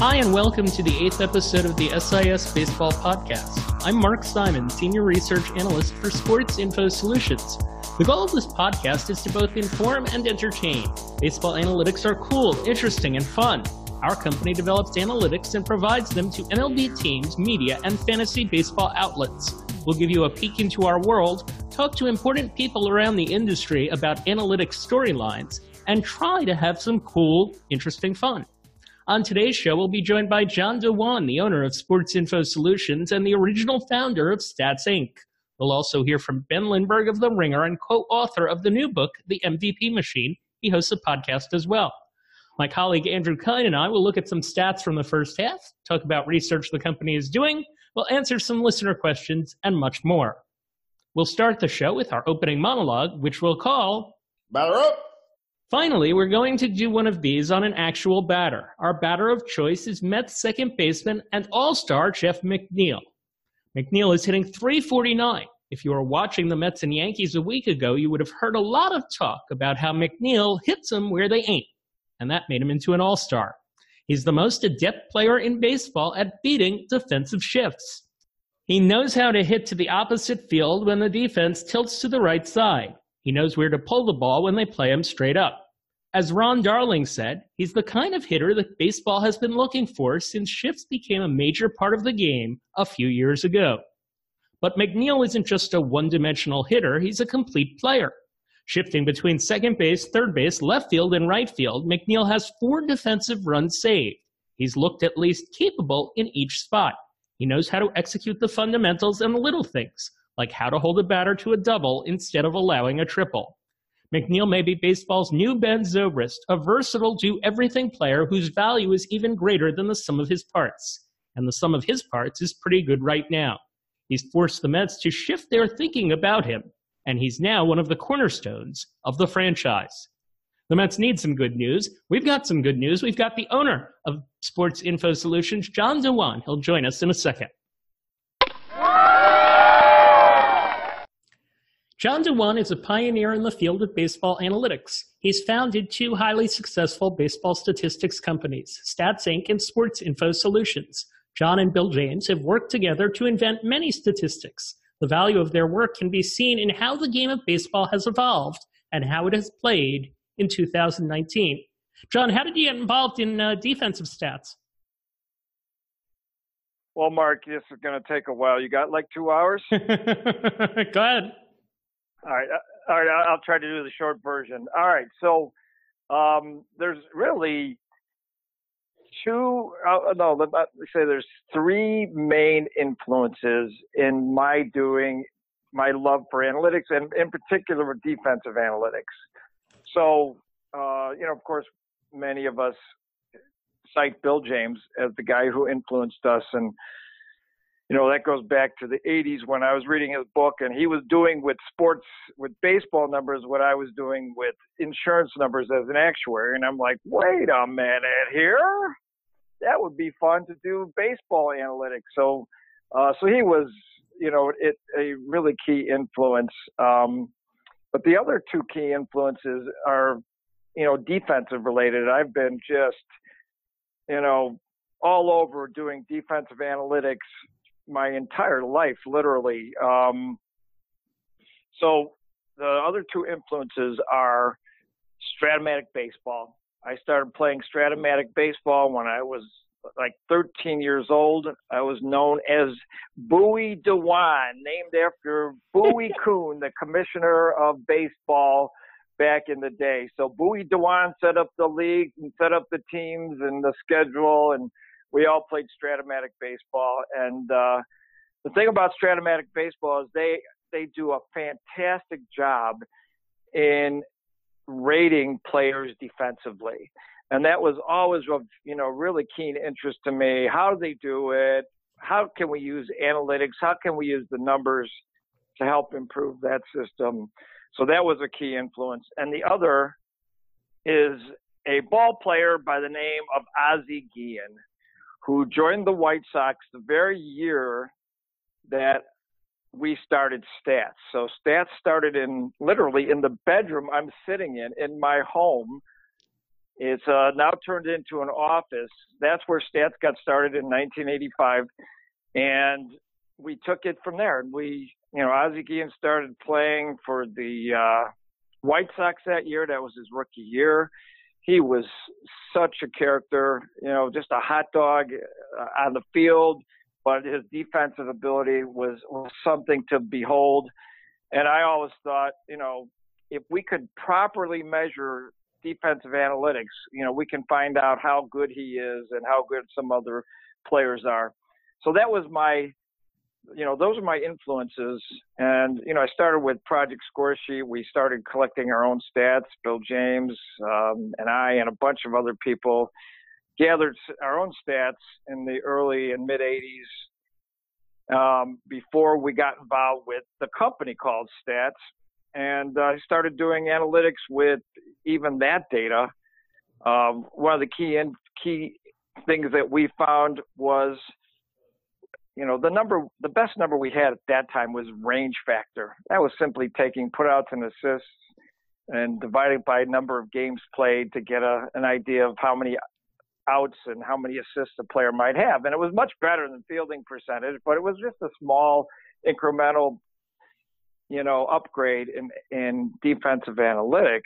Hi, and welcome to the eighth episode of the SIS Baseball Podcast. I'm Mark Simon, Senior Research Analyst for Sports Info Solutions. The goal of this podcast is to both inform and entertain. Baseball analytics are cool, interesting, and fun. Our company develops analytics and provides them to MLB teams, media, and fantasy baseball outlets. We'll give you a peek into our world, talk to important people around the industry about analytics storylines, and try to have some cool, interesting fun. On today's show, we'll be joined by John Dewan, the owner of Sports Info Solutions and the original founder of Stats Inc. We'll also hear from Ben Lindbergh of The Ringer and co author of the new book, The MVP Machine. He hosts a podcast as well. My colleague Andrew Kine and I will look at some stats from the first half, talk about research the company is doing, we'll answer some listener questions, and much more. We'll start the show with our opening monologue, which we'll call Batter up! Finally, we're going to do one of these on an actual batter. Our batter of choice is Mets second baseman and all-star Jeff McNeil. McNeil is hitting 349. If you were watching the Mets and Yankees a week ago, you would have heard a lot of talk about how McNeil hits them where they ain't, and that made him into an all-star. He's the most adept player in baseball at beating defensive shifts. He knows how to hit to the opposite field when the defense tilts to the right side. He knows where to pull the ball when they play him straight up. As Ron Darling said, he's the kind of hitter that baseball has been looking for since shifts became a major part of the game a few years ago. But McNeil isn't just a one dimensional hitter, he's a complete player. Shifting between second base, third base, left field, and right field, McNeil has four defensive runs saved. He's looked at least capable in each spot. He knows how to execute the fundamentals and the little things, like how to hold a batter to a double instead of allowing a triple. McNeil may be baseball's new Ben Zobrist, a versatile do-everything player whose value is even greater than the sum of his parts. And the sum of his parts is pretty good right now. He's forced the Mets to shift their thinking about him, and he's now one of the cornerstones of the franchise. The Mets need some good news. We've got some good news. We've got the owner of Sports Info Solutions, John Dewan. He'll join us in a second. John Dewan is a pioneer in the field of baseball analytics. He's founded two highly successful baseball statistics companies, Stats Inc. and Sports Info Solutions. John and Bill James have worked together to invent many statistics. The value of their work can be seen in how the game of baseball has evolved and how it has played in 2019. John, how did you get involved in uh, defensive stats? Well, Mark, this is going to take a while. You got like two hours? Go ahead. All right, uh, all right. I'll try to do the short version. All right, so um, there's really two. Uh, no, let me say there's three main influences in my doing my love for analytics, and in particular defensive analytics. So, uh, you know, of course, many of us cite Bill James as the guy who influenced us and you know, that goes back to the 80s when I was reading his book and he was doing with sports, with baseball numbers, what I was doing with insurance numbers as an actuary. And I'm like, wait a minute here. That would be fun to do baseball analytics. So, uh, so he was, you know, it, a really key influence. Um, but the other two key influences are, you know, defensive related. I've been just, you know, all over doing defensive analytics my entire life, literally. Um, so the other two influences are Stratomatic baseball. I started playing Stratomatic baseball when I was like 13 years old. I was known as Bowie Dewan, named after Bowie Kuhn, the commissioner of baseball back in the day. So Bowie Dewan set up the league and set up the teams and the schedule and we all played Stratomatic baseball. And uh, the thing about Stratomatic baseball is they they do a fantastic job in rating players defensively. And that was always of you know really keen interest to me. How do they do it? How can we use analytics? How can we use the numbers to help improve that system? So that was a key influence. And the other is a ball player by the name of Ozzie Guillen, who joined the White Sox the very year that we started stats. So stats started in literally in the bedroom I'm sitting in in my home It's uh, now turned into an office. That's where stats got started in 1985, and we took it from there. And we, you know, Ozzie Guillen started playing for the uh, White Sox that year. That was his rookie year. He was such a character, you know, just a hot dog uh, on the field, but his defensive ability was, was something to behold. And I always thought, you know, if we could properly measure defensive analytics, you know, we can find out how good he is and how good some other players are. So that was my you know, those are my influences. And, you know, I started with Project Score Sheet. We started collecting our own stats. Bill James um, and I and a bunch of other people gathered our own stats in the early and mid 80s um, before we got involved with the company called Stats. And I uh, started doing analytics with even that data. Um, one of the key in, key things that we found was you know, the number, the best number we had at that time was range factor. That was simply taking putouts and assists and dividing by number of games played to get a, an idea of how many outs and how many assists a player might have. And it was much better than fielding percentage, but it was just a small incremental, you know, upgrade in, in defensive analytics.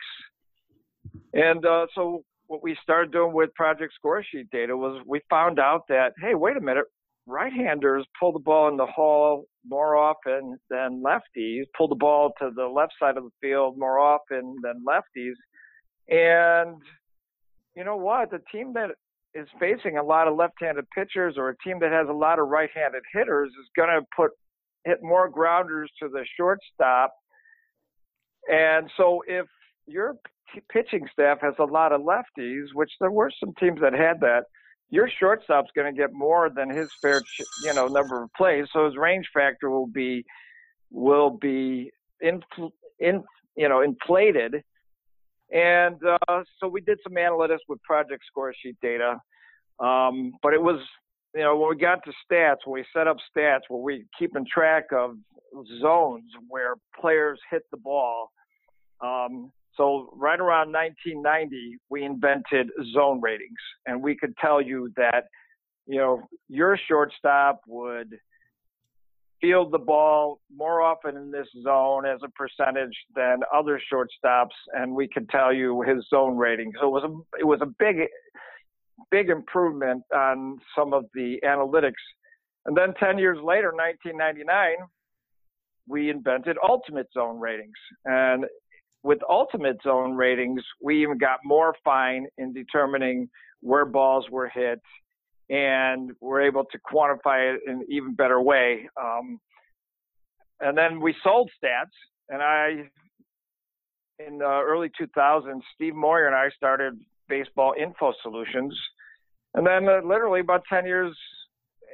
And uh, so what we started doing with Project Scoresheet data was we found out that, hey, wait a minute, right-handers pull the ball in the hole more often than lefties, pull the ball to the left side of the field more often than lefties. And you know what? The team that is facing a lot of left-handed pitchers or a team that has a lot of right-handed hitters is going to put hit more grounders to the shortstop. And so if your pitching staff has a lot of lefties, which there were some teams that had that, your shortstop's going to get more than his fair, you know, number of plays. So his range factor will be will be in, in you know inflated. And uh, so we did some analytics with Project Scoresheet data, um, but it was you know when we got to stats, when we set up stats, where we keeping track of zones where players hit the ball. Um, so right around 1990, we invented zone ratings, and we could tell you that, you know, your shortstop would field the ball more often in this zone as a percentage than other shortstops, and we could tell you his zone rating. So it was a it was a big big improvement on some of the analytics. And then 10 years later, 1999, we invented ultimate zone ratings. And with ultimate zone ratings, we even got more fine in determining where balls were hit, and we're able to quantify it in an even better way. Um, and then we sold stats, and I, in the early 2000s, Steve Moyer and I started Baseball Info Solutions, and then uh, literally about 10 years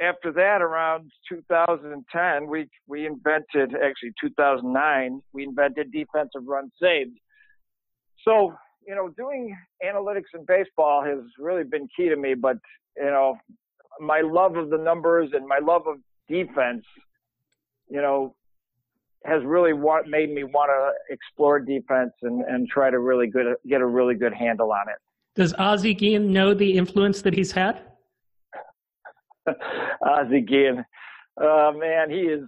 after that, around 2010, we we invented actually 2009, we invented defensive run saved. So you know, doing analytics in baseball has really been key to me. But you know, my love of the numbers and my love of defense, you know, has really what made me want to explore defense and, and try to really good get a really good handle on it. Does Ozzie Guillen know the influence that he's had? Ozzie Guillen. Uh, man, he is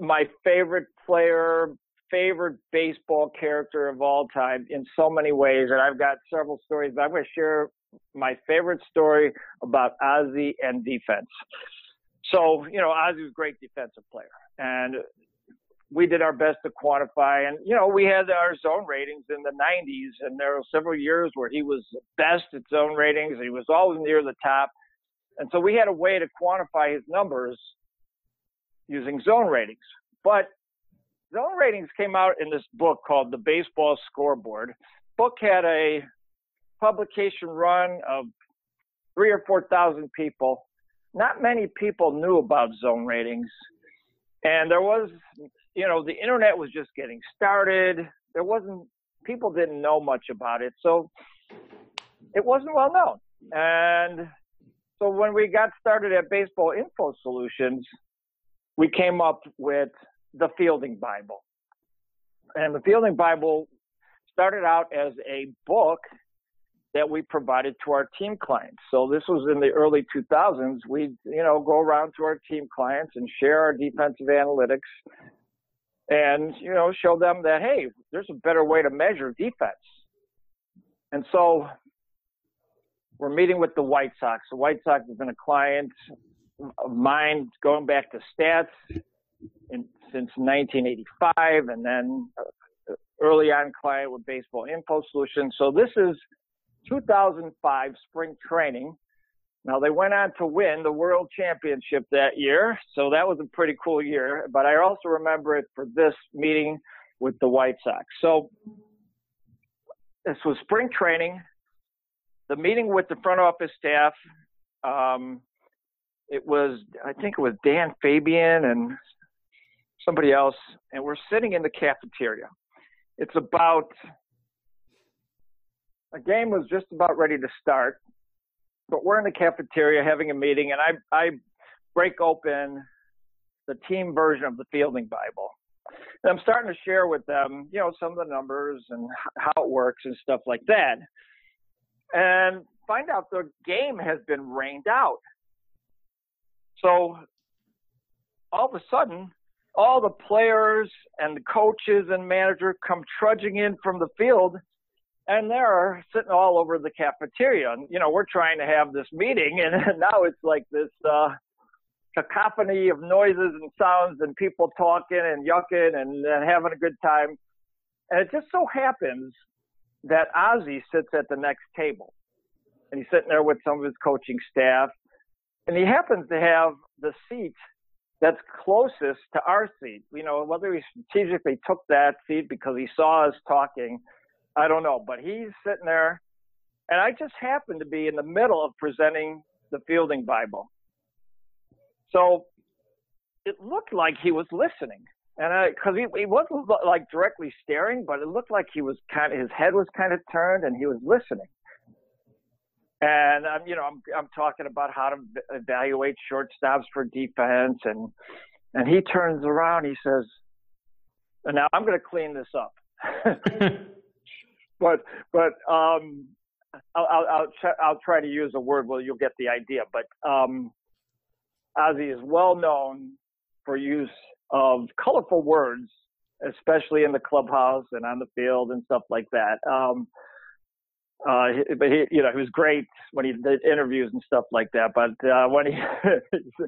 my favorite player, favorite baseball character of all time in so many ways. And I've got several stories. I'm going to share my favorite story about Ozzie and defense. So, you know, Ozzie was a great defensive player. And we did our best to quantify. And, you know, we had our zone ratings in the 90s, and there were several years where he was best at zone ratings. He was always near the top. And so we had a way to quantify his numbers using zone ratings. But zone ratings came out in this book called The Baseball Scoreboard. Book had a publication run of three or 4,000 people. Not many people knew about zone ratings. And there was, you know, the internet was just getting started. There wasn't, people didn't know much about it. So it wasn't well known. And so when we got started at Baseball Info Solutions, we came up with the Fielding Bible. And the Fielding Bible started out as a book that we provided to our team clients. So this was in the early 2000s. We'd, you know, go around to our team clients and share our defensive analytics and, you know, show them that, hey, there's a better way to measure defense. And so we're meeting with the White Sox. The White Sox has been a client of mine going back to stats in, since 1985 and then uh, early on client with Baseball Info Solutions. So this is 2005 spring training. Now they went on to win the world championship that year, so that was a pretty cool year. But I also remember it for this meeting with the White Sox. So this was spring training. The meeting with the front office staff. Um, it was, I think it was Dan Fabian and somebody else, and we're sitting in the cafeteria. It's about a game was just about ready to start, but we're in the cafeteria having a meeting, and I I break open the team version of the Fielding Bible. And I'm starting to share with them, you know, some of the numbers and how it works and stuff like that. And find out the game has been rained out. So all of a sudden, all the players and the coaches and manager come trudging in from the field and they're sitting all over the cafeteria. And, you know, we're trying to have this meeting, and now it's like this uh, cacophony of noises and sounds and people talking and yucking and, and having a good time. And it just so happens that Ozzie sits at the next table, and he's sitting there with some of his coaching staff, and he happens to have the seat that's closest to our seat. You know, whether he strategically took that seat because he saw us talking – I don't know, but he's sitting there, and I just happened to be in the middle of presenting the Fielding Bible. So it looked like he was listening, and because he, he wasn't like directly staring, but it looked like he was kind of his head was kind of turned, and he was listening. And I'm, you know, I'm I'm talking about how to evaluate shortstops for defense, and and he turns around, he says, and "Now I'm going to clean this up." but but um, I'll I'll I'll, I'll, try to use a word. Well, you'll get the idea. But um, Ozzie is well known for use of colorful words, especially in the clubhouse and on the field and stuff like that. Um, uh, but he, you know, he was great when he did interviews and stuff like that. But uh, when he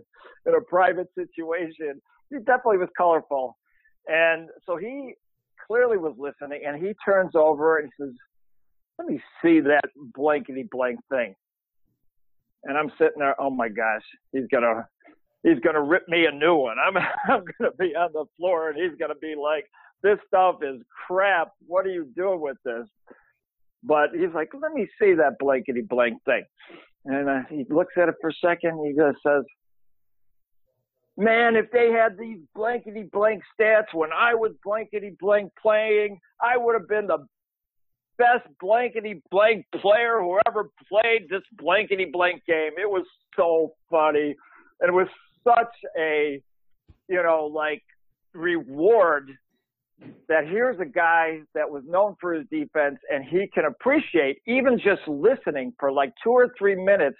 in a private situation, he definitely was colorful. And so he clearly was listening, and he turns over and he says, "Let me see that blankety blank thing." And I'm sitting there, oh my gosh, he's gonna he's gonna rip me a new one. I'm I'm gonna be on the floor, and he's gonna be like, "This stuff is crap. What are you doing with this?" But he's like, "Let me see that blankety blank thing." And uh, he looks at it for a second. He just says, man, if they had these blankety blank stats when I was blankety blank playing, I would have been the best blankety blank player who ever played this blankety blank game. It was so funny. And it was such a, you know, like reward that here's a guy that was known for his defense and he can appreciate even just listening for like two or three minutes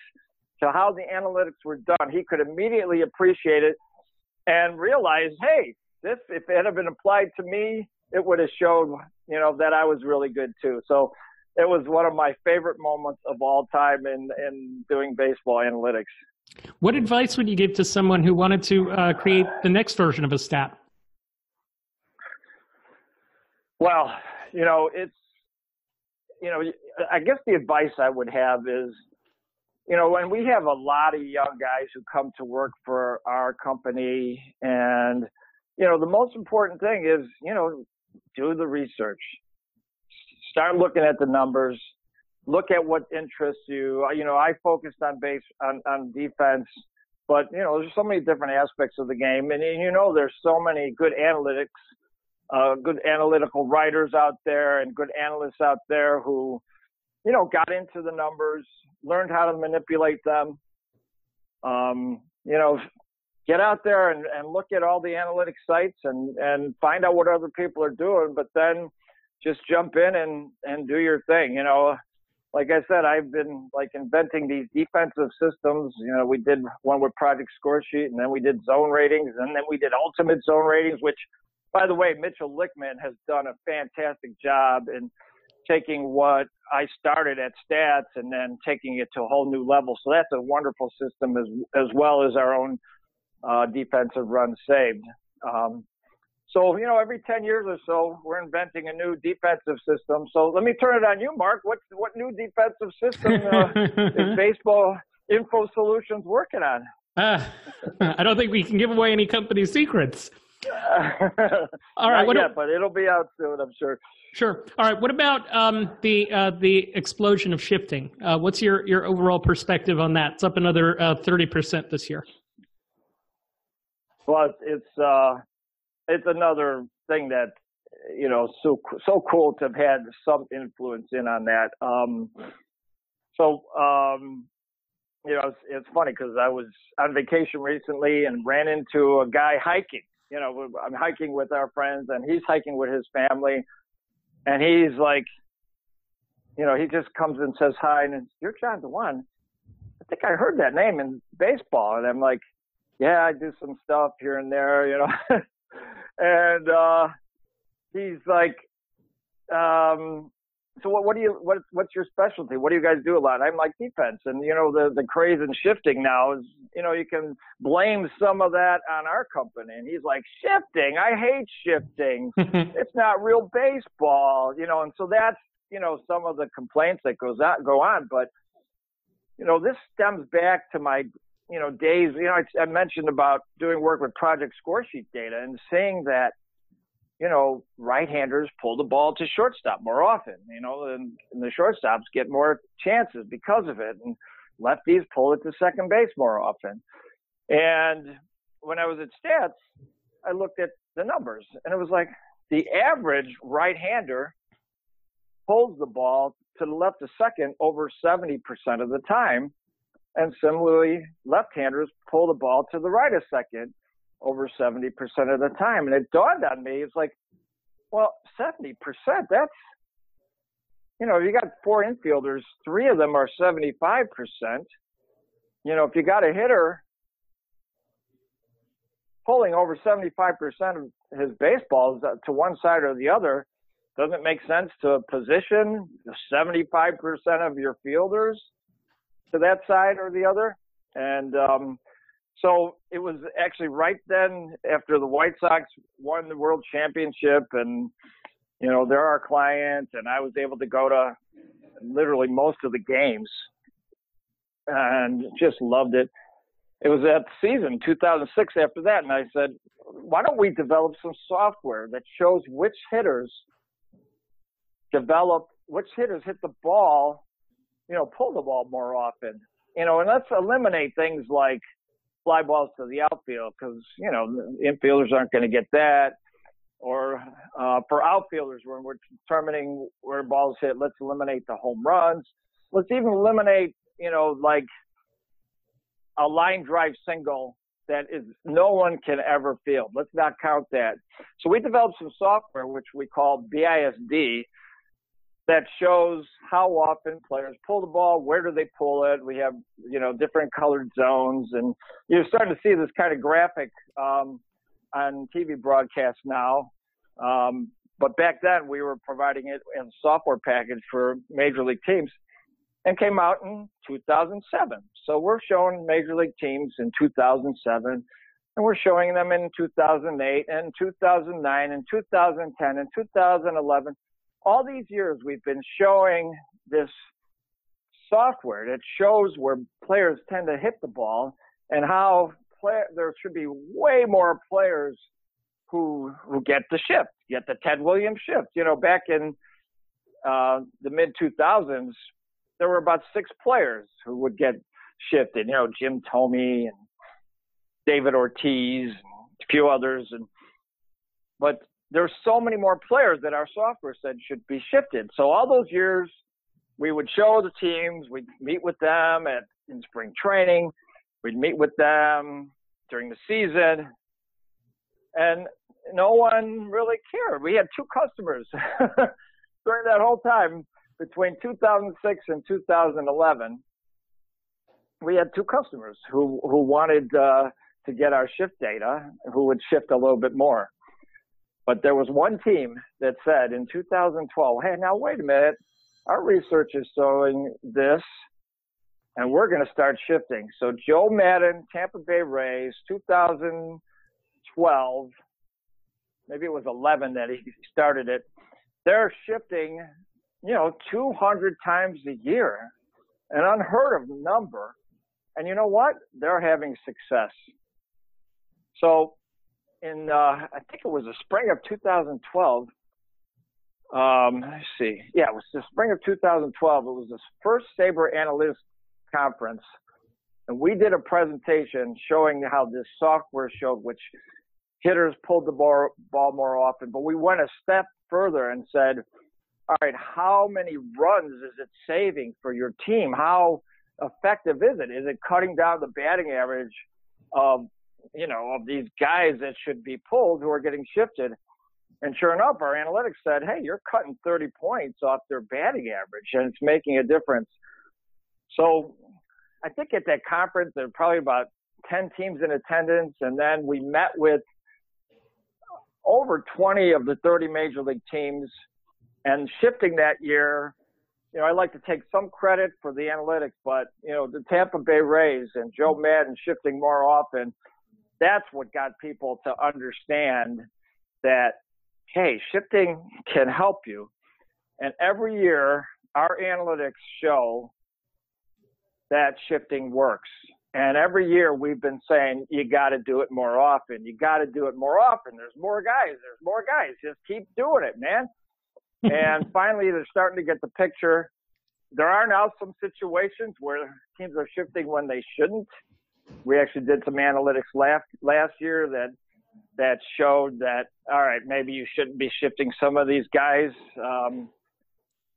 to how the analytics were done, he could immediately appreciate it and realize, hey, this if it had been applied to me, it would have shown, you know, that I was really good too. So it was one of my favorite moments of all time in in doing baseball analytics. What advice would you give to someone who wanted to uh, create the next version of a stat? Well, you know, it's you know, I guess the advice I would have is you know, when we have a lot of young guys who come to work for our company, and you know, the most important thing is, you know, do the research, start looking at the numbers, look at what interests you. You know, I focused on base on, on defense, but you know, there's so many different aspects of the game, and you know, there's so many good analytics, uh, good analytical writers out there, and good analysts out there who you know, got into the numbers, learned how to manipulate them. Um, you know, get out there and, and look at all the analytic sites and, and find out what other people are doing, but then just jump in and, and do your thing. You know, like I said, I've been like inventing these defensive systems. You know, we did one with Project Score Sheet, and then we did zone ratings, and then we did ultimate zone ratings, which, by the way, Mitchel Lichtman has done a fantastic job in taking what I started at stats and then taking it to a whole new level. So that's a wonderful system as as well as our own uh, defensive run saved. Um, so, you know, every 10 years or so, we're inventing a new defensive system. So let me turn it on you, Mark. What, what new defensive system uh, is Baseball Info Solutions working on? Uh, I don't think we can give away any company secrets. All right, Not yet, but it'll be out soon, I'm sure. Sure. All right. What about um, the uh, the explosion of shifting? Uh, what's your your overall perspective on that? It's up another uh, thirty percent this year. Well, it's uh, it's another thing that you know so so cool to have had some influence in on that. Um, so um, you know, it's, it's funny because I was on vacation recently and ran into a guy hiking. You know, I'm hiking with our friends, and he's hiking with his family, and he's like, you know, he just comes and says hi, and you're John Dewan. I think I heard that name in baseball, and I'm like, yeah, I do some stuff here and there, you know. and uh, he's like, um, so what, what do you what what's your specialty? What do you guys do a lot? I'm like defense, and you know the the craze in shifting now is you know you can blame some of that on our company. And he's like shifting, I hate shifting. it's not real baseball, you know. And so that's you know some of the complaints that goes out go on, but you know this stems back to my you know, days, you know, I, I mentioned about doing work with project score sheet data and saying that, you know, right-handers pull the ball to shortstop more often, you know, and, and the shortstops get more chances because of it. And lefties pull it to second base more often. And when I was at stats, I looked at the numbers and it was like the average right-hander pulls the ball to the left of second over 70% of the time and similarly, left-handers pull the ball to the right a second over 70% of the time. And it dawned on me, it's like, well, 70%, that's, you know, if you got four infielders, three of them are 75%. You know, if you got a hitter pulling over 75% of his baseballs uh, to one side or the other, doesn't make sense to position 75% of your fielders to that side or the other. And um, so it was actually right then after the White Sox won the World Championship, and you know they're our client, and I was able to go to literally most of the games, and just loved it. It was that season, 2006. After that, and I said, why don't we develop some software that shows which hitters develop which hitters hit the ball you know, pull the ball more often. You know, and let's eliminate things like fly balls to the outfield because you know infielders aren't going to get that. Or uh, for outfielders, when we're determining where balls hit, let's eliminate the home runs. Let's even eliminate, you know, like a line drive single that is no one can ever field. Let's not count that. So we developed some software which we call BISD, that shows how often players pull the ball, where do they pull it. We have, you know, different colored zones, and you're starting to see this kind of graphic um, on TV broadcasts now. Um, but back then, we were providing it in software package for major league teams, and came out in 2007. So we're showing major league teams in 2007, and we're showing them in 2008 and 2009 and 2010 and 2011 all these years we've been showing this software that shows where players tend to hit the ball and how play, there should be way more players who who get the shift, get the Ted Williams shift. You know, back in uh, the mid 2000s, there were about six players who would get shifted. You know, Jim Thome and David Ortiz, and a few others, and but there's so many more players that our software said should be shifted. So all those years, we would show the teams, we'd meet with them at in spring training, we'd meet with them during the season, and no one really cared. We had two customers during that whole time between 2006 and 2011, we had two customers who who wanted uh, to get our shift data, who would shift a little bit more. But there was one team that said in 2012, "Hey, now wait a minute, our research is showing this, and we're going to start shifting." So Joe Maddon, Tampa Bay Rays, 2012, maybe it was 11 that he started it. They're shifting, you know, 200 times a year, an unheard of number. And you know what? They're having success. So, in uh, I think it was the spring of 2012. Um, let's see. Yeah, it was the spring of 2012. It was the first SABR Analytics conference, and we did a presentation showing how this software showed which hitters pulled the ball, ball more often. But we went a step further and said, all right, how many runs is it saving for your team? How effective is it? Is it cutting down the batting average of, you know, of these guys that should be pulled who are getting shifted? And sure enough, our analytics said, hey, you're cutting 30 points off their batting average and it's making a difference. So I think at that conference, there were probably about 10 teams in attendance. And then we met with over 20 of the 30 major league teams and shifting that year you know, I like to take some credit for the analytics, but you know, the Tampa Bay Rays and Joe Maddon shifting more often, that's what got people to understand that hey, shifting can help you. And every year, our analytics show that shifting works. And every year we've been saying you got to do it more often. You got to do it more often. There's more guys. There's more guys. Just keep doing it, man and finally, they're starting to get the picture. There are now some situations where teams are shifting when they shouldn't. We actually did some analytics last last year that that showed that all right, maybe you shouldn't be shifting some of these guys, um,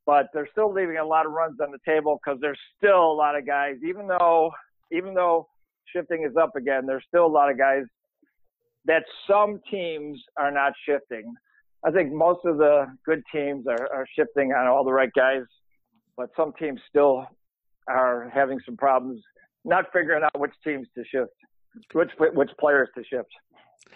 but they're still leaving a lot of runs on the table because there's still a lot of guys. Even though even though shifting is up again, there's still a lot of guys that some teams are not shifting. I think most of the good teams are, are shifting on all the right guys, but some teams still are having some problems not figuring out which teams to shift, which which players to shift.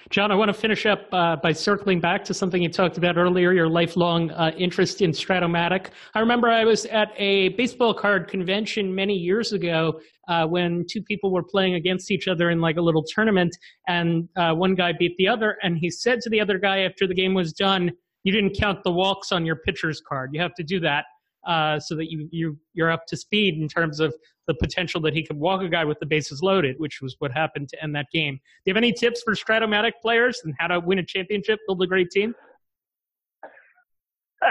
John, I want to finish up uh, by circling back to something you talked about earlier, your lifelong uh, interest in Stratomatic. I remember I was at a baseball card convention many years ago uh, when two people were playing against each other in like a little tournament, and uh, one guy beat the other, and he said to the other guy after the game was done, you didn't count the walks on your pitcher's card. You have to do that uh, so that you, you you're up to speed in terms of the potential that he could walk a guy with the bases loaded, which was what happened to end that game. Do you have any tips for Stratomatic players and how to win a championship, build a great team?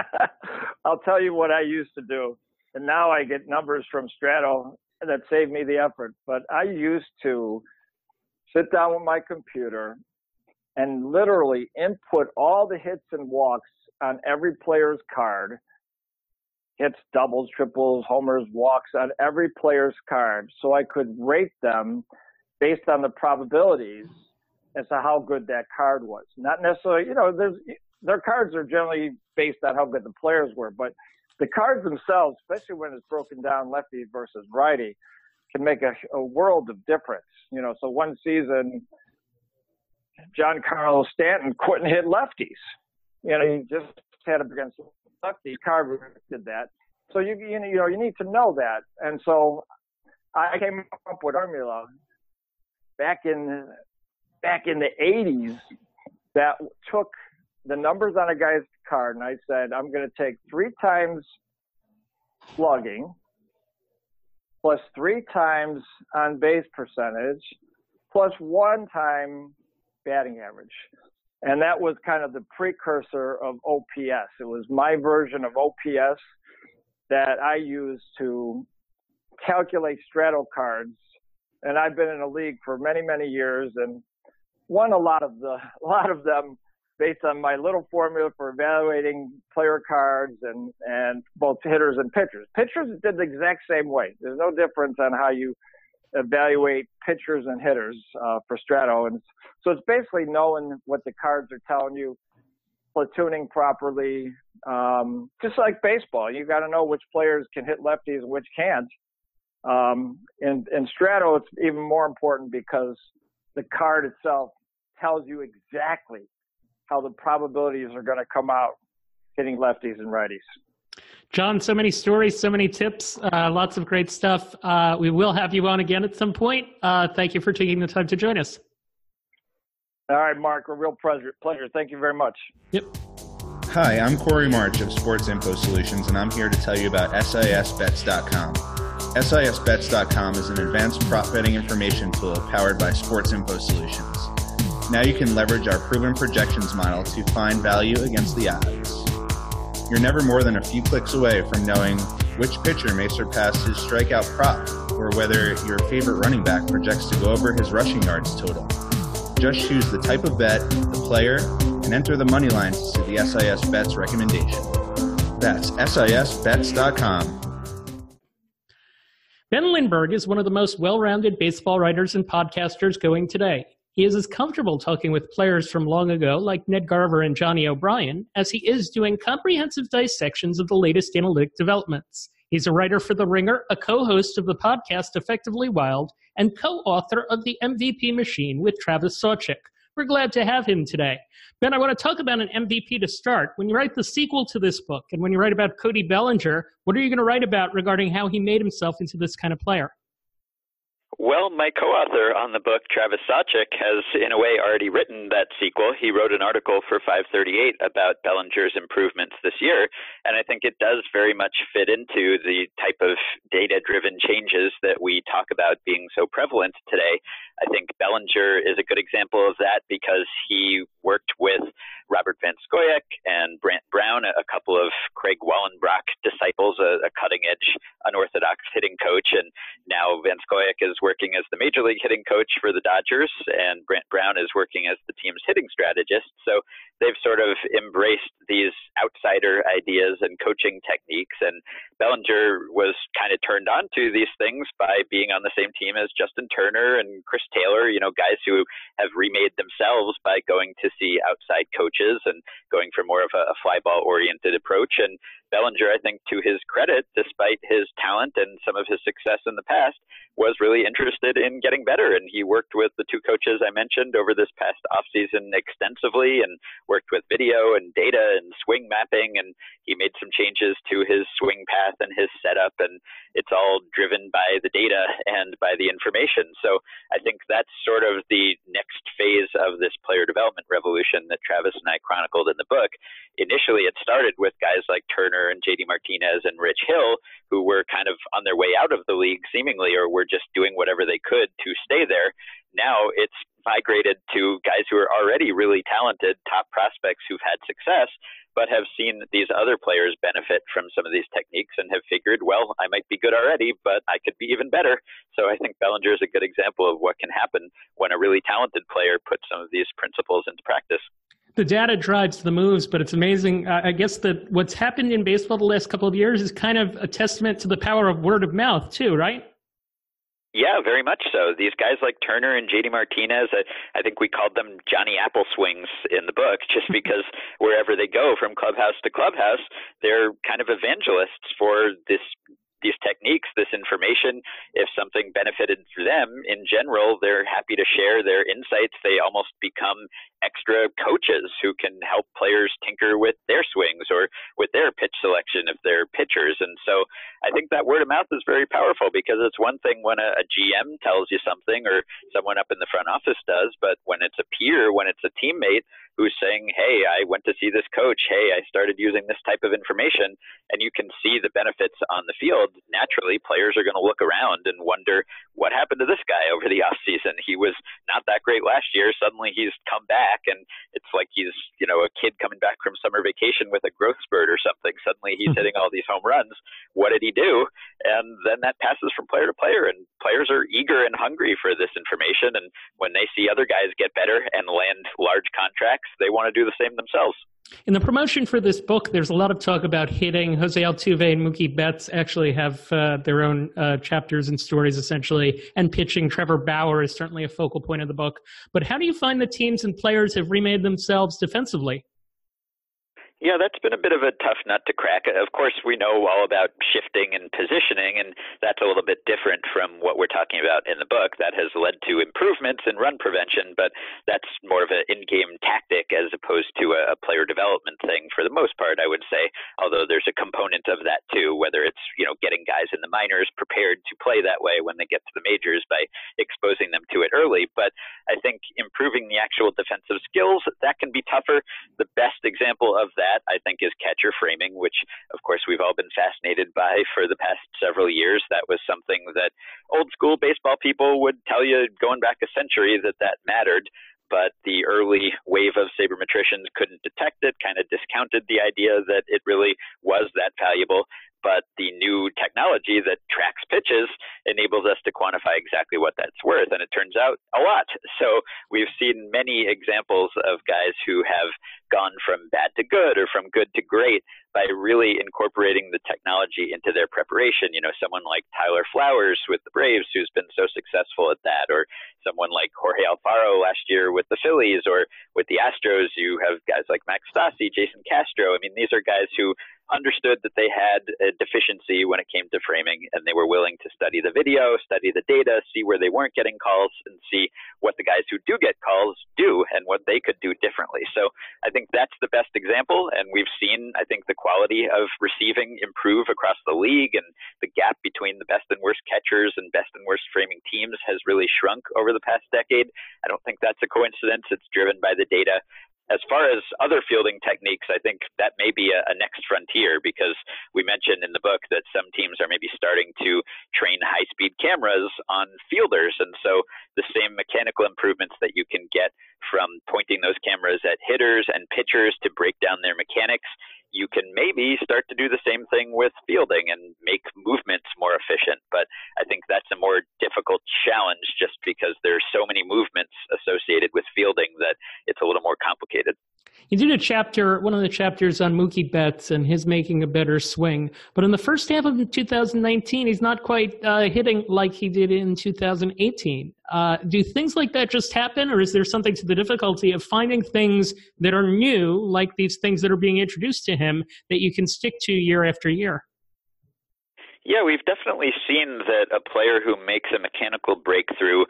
I'll tell you what I used to do, and now I get numbers from Strato that save me the effort. But I used to sit down with my computer and literally input all the hits and walks on every player's card hits, doubles, triples, homers, walks on every player's card so I could rate them based on the probabilities as to how good that card was. Not necessarily, you know, there's their cards are generally based on how good the players were, but the cards themselves, especially when it's broken down lefty versus righty, can make a, a world of difference. You know, so one season, Giancarlo Stanton couldn't hit lefties. You know, he just had it against lefty. Carver did that. So you you know you need to know that. And so I came up with formula back in back in the 80s that took the numbers on a guy's card and I said I'm going to take three times slugging plus three times on base percentage plus one time batting average. And that was kind of the precursor of OPS. It was my version of OPS that I used to calculate Strato cards. And I've been in a league for many, many years and won a lot of the, a lot of them based on my little formula for evaluating player cards and, and both hitters and pitchers. Pitchers did the exact same way. There's no difference on how you evaluate pitchers and hitters uh, for Strato. And so it's basically knowing what the cards are telling you platooning properly. Um, just like baseball, you got to know which players can hit lefties and which can't. Um, Strato, it's even more important because the card itself tells you exactly how the probabilities are going to come out hitting lefties and righties. John, so many stories, so many tips, uh, lots of great stuff. Uh, we will have you on again at some point. Uh, thank you for taking the time to join us. All right, Mark, a real pleasure. Pleasure. Thank you very much. Yep. Hi, I'm Corey March of Sports Info Solutions, and I'm here to tell you about SISBets.com. SISBets.com is an advanced prop betting information tool powered by Sports Info Solutions. Now you can leverage our proven projections model to find value against the odds. You're never more than a few clicks away from knowing which pitcher may surpass his strikeout prop or whether your favorite running back projects to go over his rushing yards total. Just choose the type of bet, the player, and enter the money line to see the SIS Bets recommendation. That's SISBets.com. Ben Lindbergh is one of the most well rounded baseball writers and podcasters going today. He is as comfortable talking with players from long ago, like Ned Garver and Johnny O'Brien, as he is doing comprehensive dissections of the latest analytic developments. He's a writer for The Ringer, a co host of the podcast Effectively Wild, and co author of The MVP Machine with Travis Sawchik. We're glad to have him today. Ben, I want to talk about an MVP to start. When you write the sequel to this book and when you write about Cody Bellinger, what are you going to write about regarding how he made himself into this kind of player? Well, my co-author on the book, Travis Sawchik, has in a way already written that sequel. He wrote an article for 538 about Bellinger's improvements this year, and I think it does very much fit into the type of data-driven changes that we talk about being so prevalent today. I think Bellinger is a good example of that because he worked with Robert Van Scoyoc and Brant Brown, a couple of Craig Wallenbrock disciples, a, a cutting edge, unorthodox hitting coach. And now Van Scoyoc is working as the major league hitting coach for the Dodgers, and Brant Brown is working as the team's hitting strategist. So they've sort of embraced these outsider ideas and coaching techniques. And Bellinger was kind of turned on to these things by being on the same team as Justin Turner and Chris Taylor, you know, guys who have remade themselves by going to see outside coaches and going for more of a, fly ball oriented approach. And Bellinger, I think, to his credit, despite his talent and some of his success in the past, was really interested in getting better. And he worked with the two coaches I mentioned over this past offseason extensively and worked with video and data and swing mapping. And he made some changes to his swing path and his setup. And it's all driven by the data and by the information. So I think that's sort of the next phase of this player development revolution that Travis and I chronicled in the book. Initially, it started with guys like Turner and JD Martinez and Rich Hill, who were kind of on their way out of the league seemingly or were just doing whatever they could to stay there. Now it's migrated to guys who are already really talented, top prospects who've had success, but have seen these other players benefit from some of these techniques and have figured, well, I might be good already, but I could be even better. So I think Bellinger is a good example of what can happen when a really talented player puts some of these principles into practice the data drives the moves, but it's amazing. I guess that what's happened in baseball the last couple of years is kind of a testament to the power of word of mouth, too, right? Yeah, very much so. These guys like Turner and JD Martinez, I, I think we called them Johnny Apple swings in the book, just because wherever they go from clubhouse to clubhouse, they're kind of evangelists for this these techniques, this information, if something benefited them in general, they're happy to share their insights. They almost become extra coaches who can help players tinker with their swings or with their pitch selection if they're pitchers. And so I think that word of mouth is very powerful because it's one thing when a, a GM tells you something or someone up in the front office does, but when it's a peer, when it's a teammate, who's saying, Hey, I went to see this coach. Hey, I started using this type of information. And you can see the benefits on the field. Naturally, players are going to look around and wonder, what happened to this guy over the off season? He was not that great last year. Suddenly he's come back and it's like he's, you know, a kid coming back from summer vacation with a growth spurt or something. Suddenly he's hmm. hitting all these home runs. What did he do? And then that passes from player to player and players are eager and hungry for this information. And when they see other guys get better and land large contracts, they want to do the same themselves. In the promotion for this book, there's a lot of talk about hitting. Jose Altuve and Mookie Betts actually have uh, their own uh, chapters and stories, essentially, and pitching. Trevor Bauer is certainly a focal point of the book. But how do you find the teams and players have remade themselves defensively? Yeah, that's been a bit of a tough nut to crack. Uh, of course, we know all about shifting and positioning, and that's a little bit different from what we're talking about in the book. That has led to improvements in run prevention, but that's more of an in game tactic as opposed to a, player development thing for the most part, I would say. Although there's a component of that too, whether it's, you know, getting guys in the minors prepared to play that way when they get to the majors by exposing them to it early. But I think improving the actual defensive skills, that can be tougher. The best example of that that, I think, is catcher framing, which, of course, we've all been fascinated by for the past several years. That was something that old school baseball people would tell you going back a century that that mattered. But the early wave of sabermetricians couldn't detect it, kind of discounted the idea that it really was that valuable but the new technology that tracks pitches enables us to quantify exactly what that's worth. And it turns out a lot. So we've seen many examples of guys who have gone from bad to good or from good to great by really incorporating the technology into their preparation. You know, someone like Tyler Flowers with the Braves, who's been so successful at that, or someone like Jorge Alfaro last year with the Phillies, or with the Astros, you have guys like Max Stassi, Jason Castro. I mean, these are guys who understood that they had a deficiency when it came to framing, and they were willing to study the video, study the data, see where they weren't getting calls, and see what the guys who do get calls do and what they could do differently. So I think that's the best example, and we've seen, I think, the quality of receiving improve across the league, and the gap between the best and worst catchers and best and worst framing teams has really shrunk over the past decade. I don't think that's a coincidence. It's driven by the data as far as other fielding techniques, I think that may be a, a, next frontier because we mentioned in the book that some teams are maybe starting to train high speed cameras on fielders. And so the same mechanical improvements that you can get from pointing those cameras at hitters and pitchers to break down their mechanics you can maybe start to do the same thing with fielding and make movements more efficient. But I think that's a more difficult challenge just because there's so many movements associated with fielding that it's a little more complicated. You did a chapter, one of the chapters on Mookie Betts and his making a better swing. But in the first half of 2019, he's not quite uh, hitting like he did in 2018. Uh, do things like that just happen, or is there something to the difficulty of finding things that are new, like these things that are being introduced to him, that you can stick to year after year? Yeah, we've definitely seen that a player who makes a mechanical breakthrough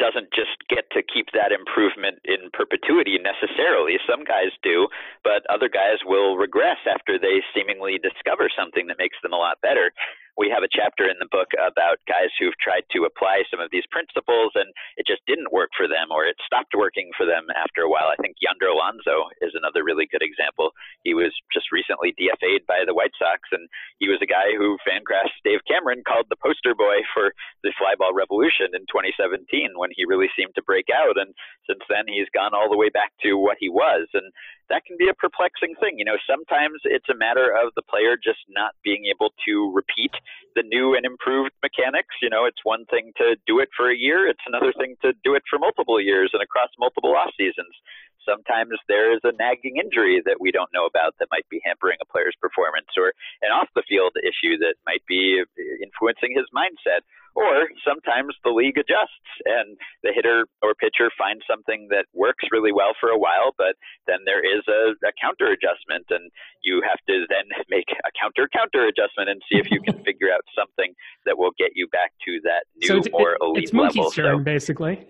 doesn't just get to keep that improvement in perpetuity necessarily. Some guys do, but other guys will regress after they seemingly discover something that makes them a lot better we have a chapter in the book about guys who've tried to apply some of these principles and it just didn't work for them or it stopped working for them after a while. I think Yonder Alonso is another really good example. He was just recently DFA'd by the White Sox and he was a guy who Fangraphs Dave Cameron called the poster boy for the flyball revolution in 2017 when he really seemed to break out and since then he's gone all the way back to what he was and that can be a perplexing thing. You know, sometimes it's a matter of the player just not being able to repeat the new and improved mechanics. You know, it's one thing to do it for a year, it's another thing to do it for multiple years and across multiple off seasons. Sometimes there is a nagging injury that we don't know about that might be hampering a player's performance, or an off the field issue that might be influencing his mindset or sometimes the league adjusts and the hitter or pitcher finds something that works really well for a while, but then there is a, a counter adjustment, and you have to then make a counter counter adjustment and see if you can figure out something that will get you back to that new, so more elite it's level. Turn, so, basically.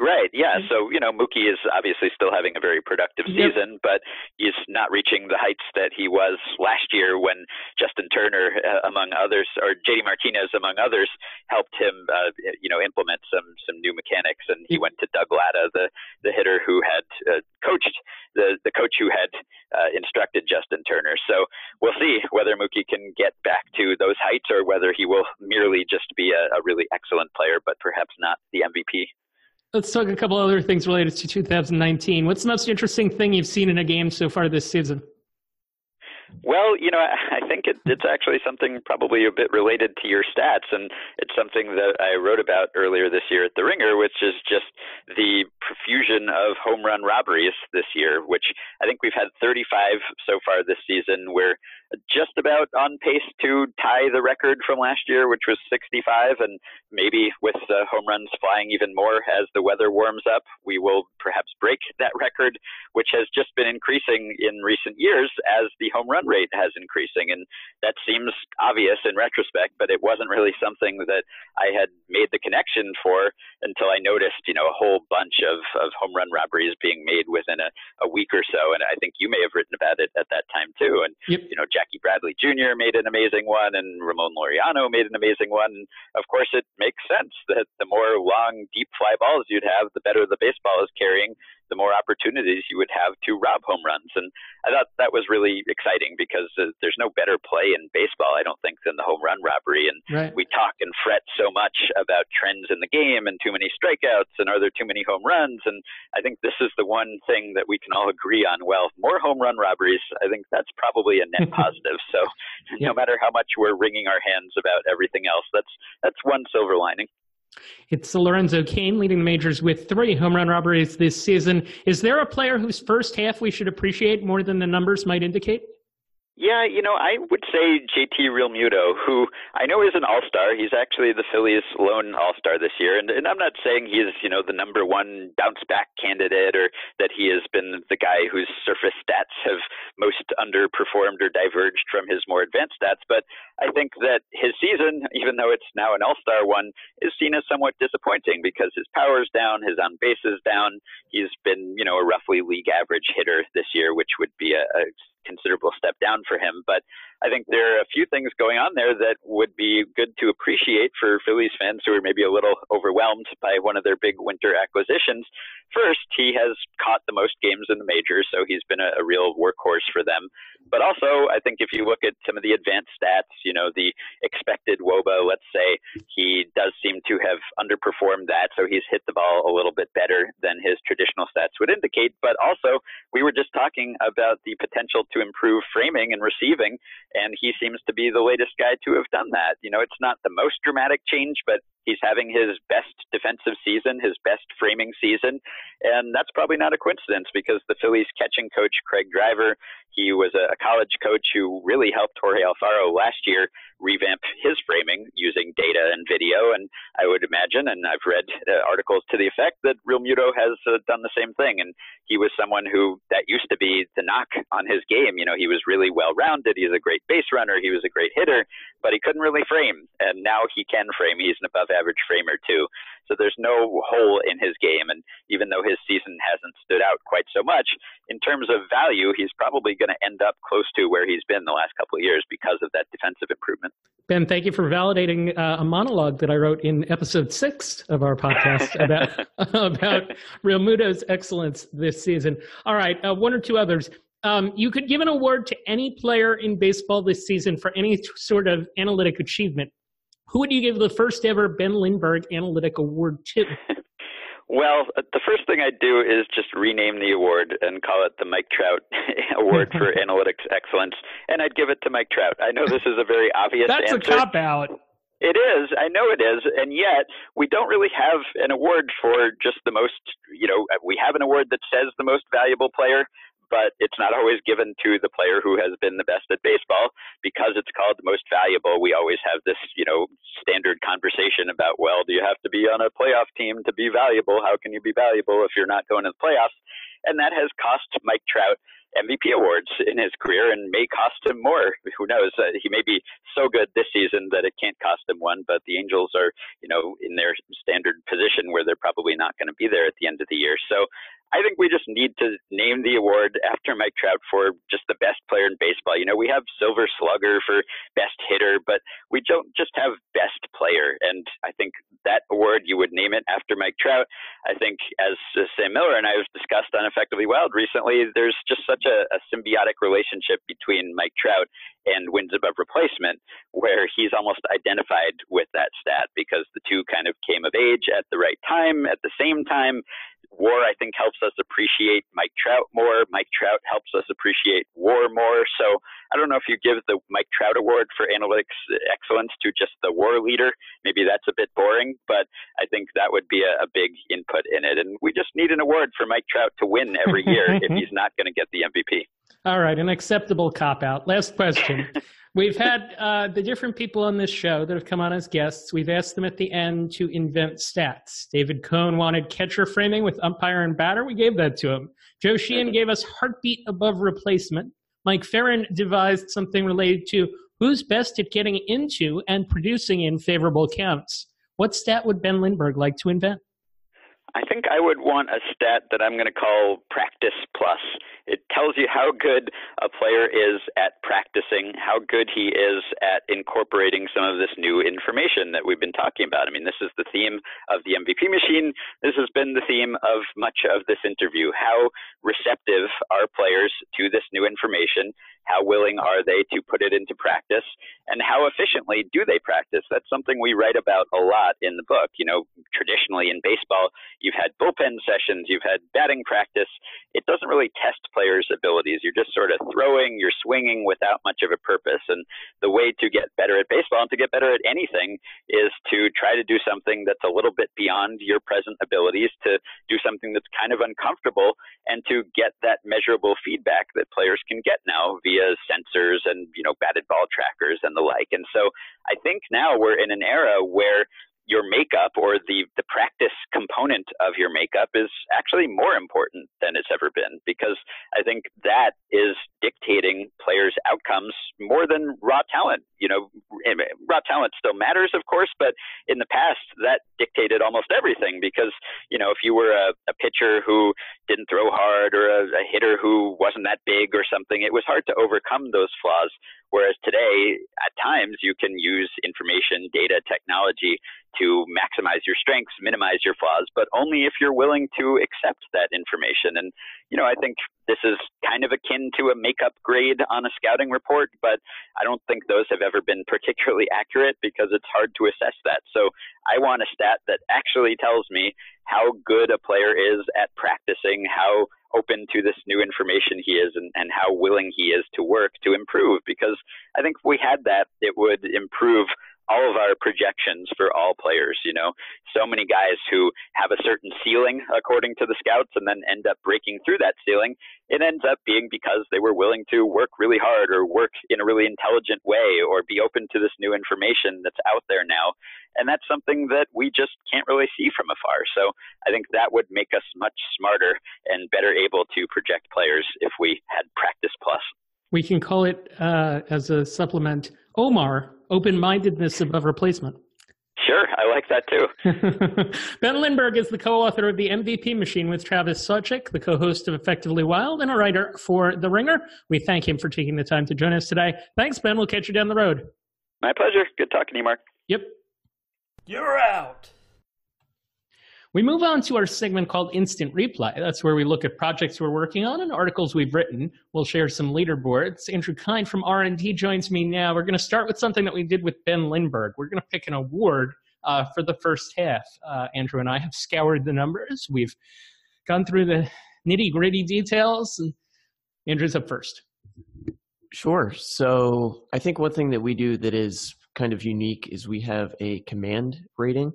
Right. Yeah. So you know, Mookie is obviously still having a very productive season, yep. but he's not reaching the heights that he was last year when Justin Turner, uh, among others, or JD Martinez, among others, helped him, uh, you know, implement some some new mechanics. And he went to Doug Latta, the the hitter who had uh, coached the the coach who had uh, instructed Justin Turner. So we'll see whether Mookie can get back to those heights or whether he will merely just be a, a really excellent player, but perhaps not the MVP. Let's talk a couple other things related to 2019. What's the most interesting thing you've seen in a game so far this season? Well, you know, I think it, it's actually something probably a bit related to your stats, and it's something that I wrote about earlier this year at the Ringer, which is just the profusion of home run robberies this year. Which I think we've had 35 so far this season, where just about on pace to tie the record from last year, which was 65. And maybe with the home runs flying even more as the weather warms up, we will perhaps break that record, which has just been increasing in recent years as the home run rate has increasing. And that seems obvious in retrospect, but it wasn't really something that I had made the connection for until I noticed, you know, a whole bunch of, of home run robberies being made within a, a week or so. And I think you may have written about it at that time too. And, yep. you know, Jackie Bradley Jr. made an amazing one and Ramon Laureano made an amazing one. Of course, it makes sense that the more long, deep fly balls you'd have, the better the baseball is carrying, the more opportunities you would have to rob home runs. And I thought that was really exciting because uh, there's no better play in baseball, I don't think, than the home run robbery. And right. we talk and fret so much about trends in the game and too many strikeouts and are there too many home runs. And I think this is the one thing that we can all agree on. Well, more home run robberies, I think that's probably a net positive. So no matter how much we're wringing our hands about everything else, that's that's one silver lining. It's Lorenzo Cain leading the majors with three home run robberies this season. Is there a player whose first half we should appreciate more than the numbers might indicate? Yeah, you know, I would say JT Realmuto, who I know is an all star. He's actually the Phillies' lone all star this year. And, and I'm not saying he's, you know, the number one bounce back candidate or that he has been the guy whose surface stats have most underperformed or diverged from his more advanced stats. But I think that his season, even though it's now an all star one, is seen as somewhat disappointing because his power's down, his on base is down. He's been, you know, a roughly league average hitter this year, which would be a, a considerable step down for him. But I think there are a few things going on there that would be good to appreciate for Phillies fans who are maybe a little overwhelmed by one of their big winter acquisitions. First, he has caught the most games in the majors, so he's been a, a real workhorse for them. But also, I think if you look at some of the advanced stats, you know, the expected WOBA, let's say, he does seem to have underperformed that. So he's hit the ball a little bit better than his traditional stats would indicate. But also, we were just talking about the potential to improve framing and receiving, and he seems to be the latest guy to have done that. You know, it's not the most dramatic change, but he's having his best defensive season, his best framing season, and that's probably not a coincidence because the Phillies catching coach Craig Driver he was a college coach who really helped Jorge Alfaro last year revamp his framing using data and video. And I would imagine, and I've read uh, articles to the effect that Realmuto has uh, done the same thing. And he was someone who that used to be the knock on his game. You know, he was really well rounded. He's a great base runner. He was a great hitter, but he couldn't really frame. And now he can frame. He's an above average framer too. So there's no hole in his game. And even though his season hasn't stood out quite so much, in terms of value, he's probably going to end up close to where he's been the last couple of years because of that defensive improvement. Ben, thank you for validating uh, a monologue that I wrote in episode six of our podcast about about Realmuto's excellence this season. All right, uh, one or two others. Um, you could give an award to any player in baseball this season for any sort of analytic achievement. Who would you give the first ever Ben Lindbergh Analytic Award to? Well, the first thing I'd do is just rename the award and call it the Mike Trout Award for Analytics Excellence, and I'd give it to Mike Trout. I know this is a very obvious That's answer. a cop out. It is. I know it is. And yet, we don't really have an award for just the most, you know, we have an award that says the most valuable player, but it's not always given to the player who has been the best at baseball because it's called the most valuable. We always have this, you know, standard conversation about, well, do you have to be on a playoff team to be valuable? How can you be valuable if you're not going to the playoffs? And that has cost Mike Trout MVP awards in his career and may cost him more. Who knows? Uh, he may be so good this season that it can't cost him one, but the Angels are, you know, in their standard position where they're probably not going to be there at the end of the year. So I think we just need to name the award after Mike Trout for just the best player in baseball. You know, we have Silver Slugger for best hitter, but we don't just have best player. And I think that award, you would name it after Mike Trout. I think, as Sam Miller and I have discussed on Effectively Wild recently, there's just such a, a symbiotic relationship between Mike Trout and wins above replacement, where he's almost identified with that stat because the two kind of came of age at the right time, at the same time WAR, I think, helps us appreciate Mike Trout more. Mike Trout helps us appreciate WAR more. So I don't know if you give the Mike Trout Award for analytics excellence to just the WAR leader. Maybe that's a bit boring, but I think that would be a, a big input in it. And we just need an award for Mike Trout to win every year if he's not going to get the MVP. All right, an acceptable cop out. Last question. We've had uh, the different people on this show that have come on as guests. We've asked them at the end to invent stats. David Cone wanted catcher framing with umpire and batter. We gave that to him. Joe Sheehan gave us heartbeat above replacement. Mike Ferrin devised something related to who's best at getting into and producing in favorable counts. What stat would Ben Lindbergh like to invent? I think I would want a stat that I'm going to call practice plus. It tells you how good a player is at practicing, how good he is at incorporating some of this new information that we've been talking about. I mean, this is the theme of the MVP machine. This has been the theme of much of this interview. How receptive are players to this new information? How willing are they to put it into practice? And how efficiently do they practice? That's something we write about a lot in the book. You know, traditionally in baseball, you've had bullpen sessions, you've had batting practice. It doesn't really test players' abilities. You're just sort of throwing, you're swinging without much of a purpose. And the way to get better at baseball and to get better at anything is to try to do something that's a little bit beyond your present abilities, to do something that's kind of uncomfortable, and to get that measurable feedback that players can get now via sensors and you know batted ball trackers and the like. And so I think now we're in an era where your makeup or the, the practice component of your makeup is actually more important than it's ever been because I think that is dictating players' outcomes more than raw talent. You know, raw talent still matters, of course, but in the past that dictated almost everything because, you know, if you were a, a pitcher who didn't throw hard or a, a hitter who wasn't that big or something, it was hard to overcome those flaws. Whereas today, at times, you can use information, data, technology to maximize your strengths, minimize your flaws, but only if you're willing to accept that information. And, you know, I think this is kind of akin to a makeup grade on a scouting report, but I don't think those have ever been particularly accurate because it's hard to assess that. So I want a stat that actually tells me how good a player is at practicing, how open to this new information he is and, and how willing he is to work to improve because I think if we had that, it would improve all of our projections for all players. You know, so many guys who have a certain ceiling according to the scouts and then end up breaking through that ceiling. It ends up being because they were willing to work really hard or work in a really intelligent way or be open to this new information that's out there now. And that's something that we just can't really see from afar. So I think that would make us much smarter and better able to project players if we had practice plus. We can call it uh, as a supplement Omar open mindedness above replacement. Sure, I like that too. ben Lindbergh is the co author of The MVP Machine with Travis Sawchik, the co host of Effectively Wild, and a writer for The Ringer. We thank him for taking the time to join us today. Thanks, Ben. We'll catch you down the road. My pleasure. Good talking to you, Mark. Yep. You're out. We move on to our segment called Instant Replay. That's where we look at projects we're working on and articles we've written. We'll share some leaderboards. Andrew Kine from R&D joins me now. We're going to start with something that we did with Ben Lindbergh. We're going to pick an award uh, for the first half. Uh, Andrew and I have scoured the numbers. We've gone through the nitty gritty details. Andrew's up first. Sure. So I think one thing that we do that is kind of unique is we have a command rating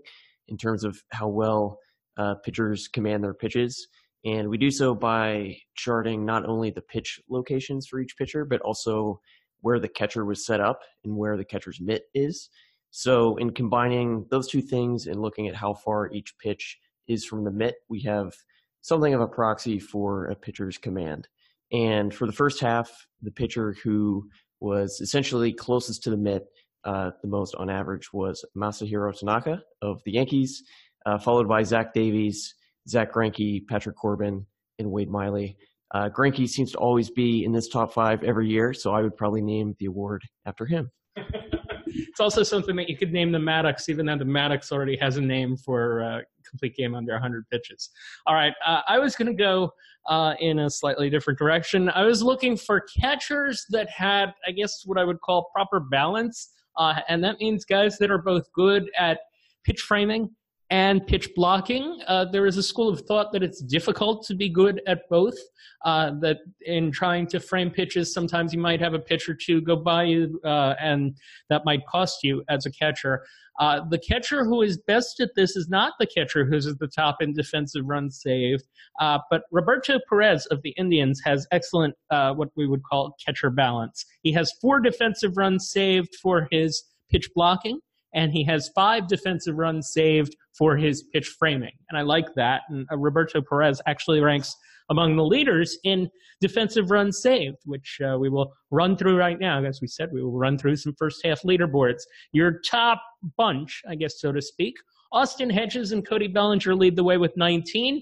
in terms of how well uh, pitchers command their pitches. And we do so by charting not only the pitch locations for each pitcher, but also where the catcher was set up and where the catcher's mitt is. So, in combining those two things and looking at how far each pitch is from the mitt, we have something of a proxy for a pitcher's command. And for the first half, the pitcher who was essentially closest to the mitt uh, the most on average was Masahiro Tanaka of the Yankees uh, followed by Zach Davies, Zack Greinke, Patrick Corbin, and Wade Miley. Uh, Greinke seems to always be in this top five every year, so I would probably name the award after him. it's also something that you could name the Maddux, even though the Maddux already has a name for a complete game under 100 pitches. All right, uh, I was going to go uh, in a slightly different direction. I was looking for catchers that had, I guess, what I would call proper balance, uh, and that means guys that are both good at pitch framing and pitch blocking. Uh, there is a school of thought that it's difficult to be good at both. Uh, that in trying to frame pitches, sometimes you might have a pitch or two go by you, uh, and that might cost you as a catcher. Uh, the catcher who is best at this is not the catcher who's at the top in defensive runs saved, uh, but Roberto Perez of the Indians has excellent, uh, what we would call catcher balance. He has four defensive runs saved for his pitch blocking and he has five defensive runs saved for his pitch framing. And I like that. And uh, Roberto Perez actually ranks among the leaders in defensive runs saved, which uh, we will run through right now. As we said, we will run through some first half leaderboards. Your top bunch, I guess, so to speak. Austin Hedges and Cody Bellinger lead the way with 19.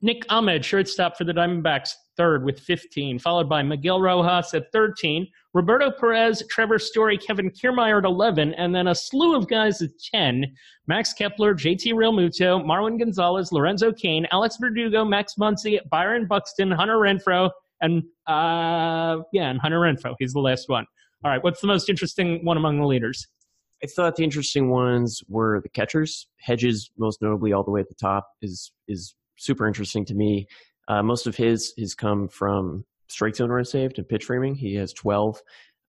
Nick Ahmed, shortstop for the Diamondbacks, third with 15, followed by Miguel Rojas at 13, Roberto Perez, Trevor Story, Kevin Kiermaier at 11, and then a slew of guys at 10. Max Kepler, JT Realmuto, Marwin Gonzalez, Lorenzo Cain, Alex Verdugo, Max Muncy, Byron Buxton, Hunter Renfroe, and uh, yeah, and Hunter Renfroe. He's the last one. All right, what's the most interesting one among the leaders? I thought the interesting ones were the catchers. Hedges, most notably, all the way at the top, is is super interesting to me. Uh, most of his has come from strike zone runs saved and pitch framing. He has 12.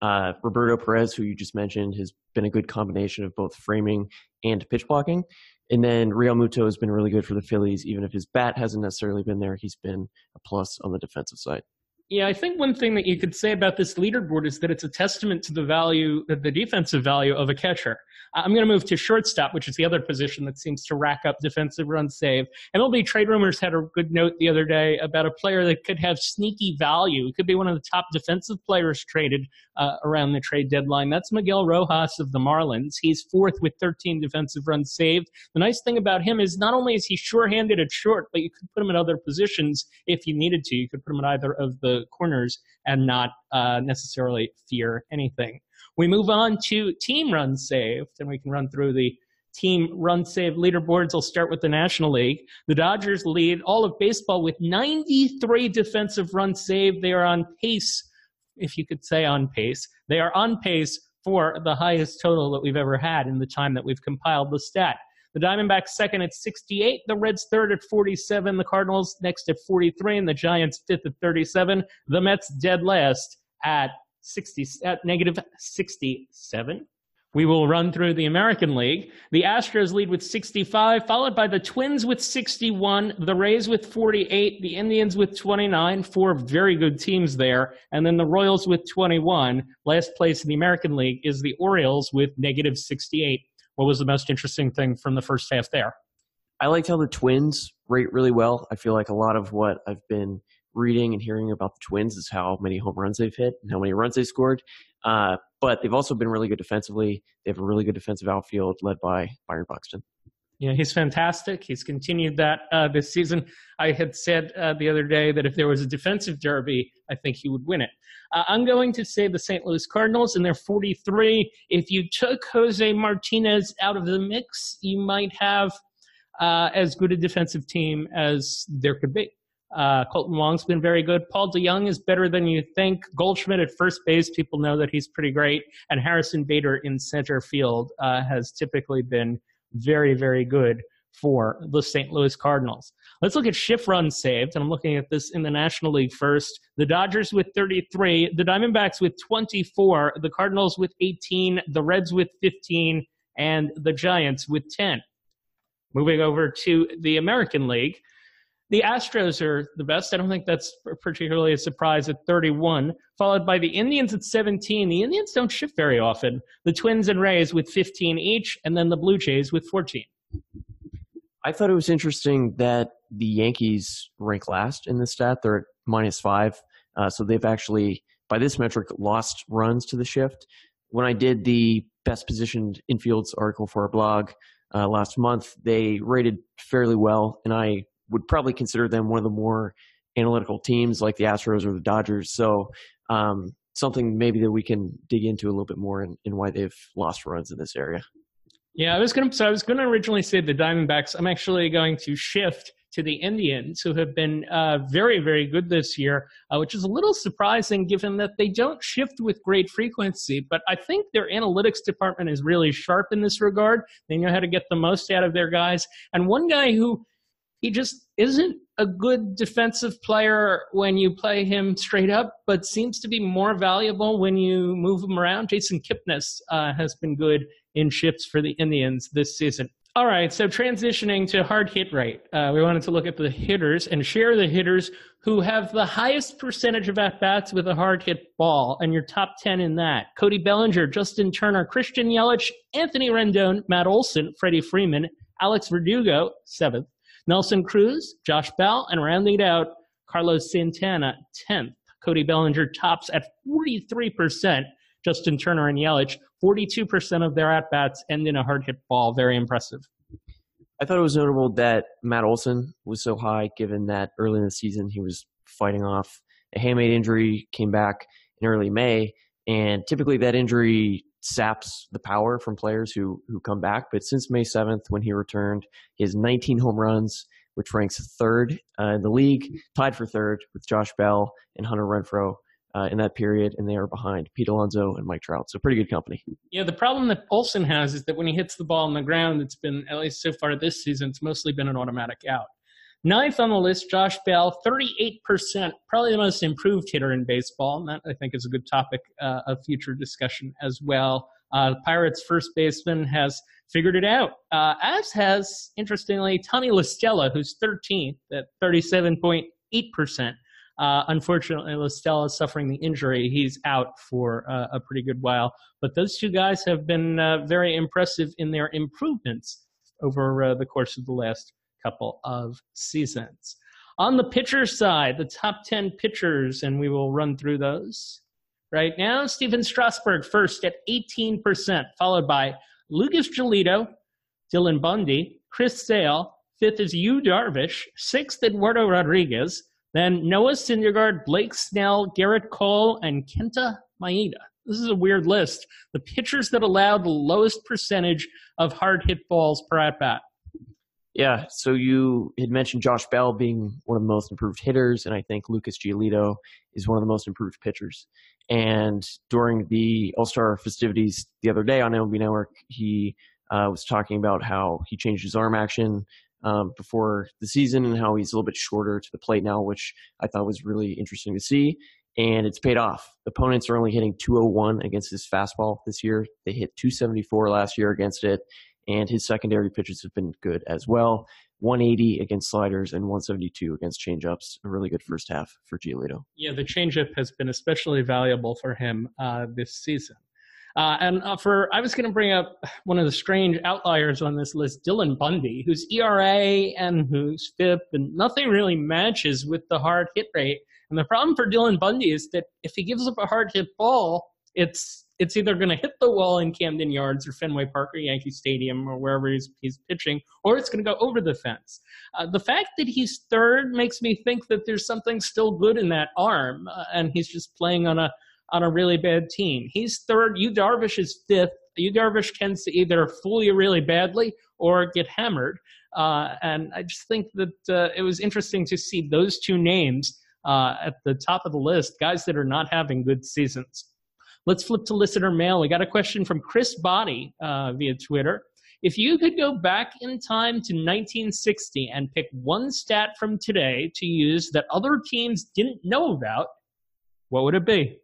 Uh, Roberto Perez, who you just mentioned, has been a good combination of both framing and pitch blocking. And then Realmuto has been really good for the Phillies. Even if his bat hasn't necessarily been there, he's been a plus on the defensive side. Yeah, I think one thing that you could say about this leaderboard is that it's a testament to the value, the defensive value of a catcher. I'm going to move to shortstop, which is the other position that seems to rack up defensive run save. MLB Trade Rumors had a good note the other day about a player that could have sneaky value. It could be one of the top defensive players traded uh, around the trade deadline. That's Miguel Rojas of the Marlins. He's fourth with 13 defensive runs saved. The nice thing about him is not only is he sure-handed at short, but you could put him at other positions if you needed to. You could put him at either of the corners and not uh, necessarily fear anything. We move on to team run saved, and we can run through the team run save leaderboards. I'll start with the National League. The Dodgers lead all of baseball with 93 defensive runs saved. They are on pace, if you could say on pace. They are on pace for the highest total that we've ever had in the time that we've compiled the stat. The Diamondbacks second at 68, the Reds third at 47, the Cardinals next at 43, and the Giants fifth at 37. The Mets dead last at 60 at negative 67. We will run through the American League. The Astros lead with 65, followed by the Twins with 61, the Rays with 48, the Indians with 29, four very good teams there, and then the Royals with 21. Last place in the American League is the Orioles with negative 68. What was the most interesting thing from the first half there? I liked how the Twins rate really well. I feel like a lot of what I've been reading and hearing about the Twins is how many home runs they've hit and how many runs they scored. Uh, but they've also been really good defensively. They have a really good defensive outfield led by Byron Buxton. Yeah, he's fantastic. He's continued that uh, this season. I had said uh, the other day that if there was a defensive derby, I think he would win it. Uh, I'm going to say the St. Louis Cardinals, and they're 43. If you took Jose Martinez out of the mix, you might have uh, as good a defensive team as there could be. Uh, Kolten Wong's been very good. Paul DeJong is better than you think. Goldschmidt at first base, people know that he's pretty great. And Harrison Bader in center field uh, has typically been very, very good for the St. Louis Cardinals. Let's look at shift runs saved, and I'm looking at this in the National League first. The Dodgers with 33, the Diamondbacks with 24, the Cardinals with 18, the Reds with 15, and the Giants with 10. Moving over to the American League, the Astros are the best. I don't think that's particularly a surprise at 31, followed by the Indians at 17. The Indians don't shift very often. The Twins and Rays with 15 each, and then the Blue Jays with 14. I thought it was interesting that the Yankees rank last in this stat. They're at minus five. Uh, so they've actually, by this metric, lost runs to the shift. When I did the best positioned infields article for our blog uh, last month, they rated fairly well, and I would probably consider them one of the more analytical teams like the Astros or the Dodgers. So um, something maybe that we can dig into a little bit more in, in why they've lost runs in this area. Yeah, I was gonna. So I was gonna originally say the Diamondbacks. I'm actually going to shift to the Indians, who have been uh, very, very good this year, uh, which is a little surprising given that they don't shift with great frequency. But I think their analytics department is really sharp in this regard. They know how to get the most out of their guys. And one guy who he just isn't a good defensive player when you play him straight up, but seems to be more valuable when you move him around. Jason Kipnis uh, has been good in shifts for the Indians this season. All right, so transitioning to hard hit rate, uh, we wanted to look at the hitters and share the hitters who have the highest percentage of at bats with a hard hit ball, and your top 10 in that. Cody Bellinger, Justin Turner, Christian Yelich, Anthony Rendon, Matt Olson, Freddie Freeman, Alex Verdugo, seventh, Nelson Cruz, Josh Bell, and rounding it out, Carlos Santana, 10th. Cody Bellinger tops at 43%. Justin Turner and Yelich, 42% of their at bats end in a hard hit ball. Very impressive. I thought it was notable that Matt Olson was so high, given that early in the season he was fighting off a hamate injury, came back in early May, and typically that injury saps the power from players who who come back. But since May 7th, when he returned, he has 19 home runs, which ranks third uh, in the league, tied for third with Josh Bell and Hunter Renfroe. Uh, in that period, and they are behind Pete Alonso and Mike Trout. So pretty good company. Yeah, the problem that Olson has is that when he hits the ball on the ground, it's been at least so far this season, it's mostly been an automatic out. Ninth on the list, Josh Bell, 38%, probably the most improved hitter in baseball. And that, I think, is a good topic uh, of future discussion as well. Uh, Pirates' first baseman has figured it out, uh, as has, interestingly, Tommy La Stella, who's 13th at 37.8%. Uh, unfortunately, La Stella is suffering the injury. He's out for uh, a pretty good while. But those two guys have been uh, very impressive in their improvements over uh, the course of the last couple of seasons. On the pitcher side, the top 10 pitchers, and we will run through those right now. Stephen Strasburg first at 18%, followed by Lucas Giolito, Dylan Bundy, Chris Sale. Fifth is Yu Darvish. Sixth, Eduardo Rodriguez. Then Noah Syndergaard, Blake Snell, Gerrit Cole, and Kenta Maeda. This is a weird list. The pitchers that allow the lowest percentage of hard hit balls per at bat. Yeah, so you had mentioned Josh Bell being one of the most improved hitters, and I think Lucas Giolito is one of the most improved pitchers. And during the All Star festivities the other day on MLB Network, he uh, was talking about how he changed his arm action um, before the season and how he's a little bit shorter to the plate now, which I thought was really interesting to see. And it's paid off. Opponents are only hitting 201 against his fastball this year. They hit 274 last year against it and his secondary pitches have been good as well. 180 against sliders and 172 against changeups. A really good first half for Giolito. Yeah, the changeup has been especially valuable for him uh, this season. Uh, and uh, for I was going to bring up one of the strange outliers on this list, Dylan Bundy, whose ERA and whose FIP and nothing really matches with the hard hit rate. And the problem for Dylan Bundy is that if he gives up a hard hit ball, it's it's either going to hit the wall in Camden Yards or Fenway Park or Yankee Stadium or wherever he's, he's pitching, or it's going to go over the fence. Uh, the fact that he's third makes me think that there's something still good in that arm, uh, and he's just playing on a on a really bad team. He's third. Yu Darvish is fifth. Yu Darvish tends to either fool you really badly or get hammered. Uh, and I just think that uh, it was interesting to see those two names uh, at the top of the list, guys that are not having good seasons. Let's flip to listener mail. We got a question from Chris Body uh, via Twitter. If you could go back in time to 1960 and pick one stat from today to use that other teams didn't know about, what would it be?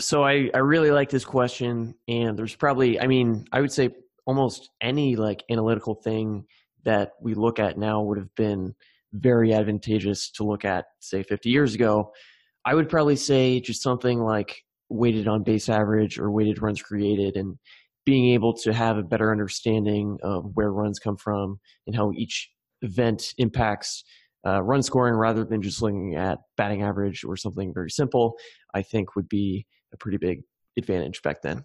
So I, I really like this question, and there's probably, I mean, I would say almost any like analytical thing that we look at now would have been very advantageous to look at, say, 50 years ago. I would probably say just something like weighted on base average or weighted runs created and being able to have a better understanding of where runs come from and how each event impacts uh, run scoring rather than just looking at batting average or something very simple, I think would be a pretty big advantage back then.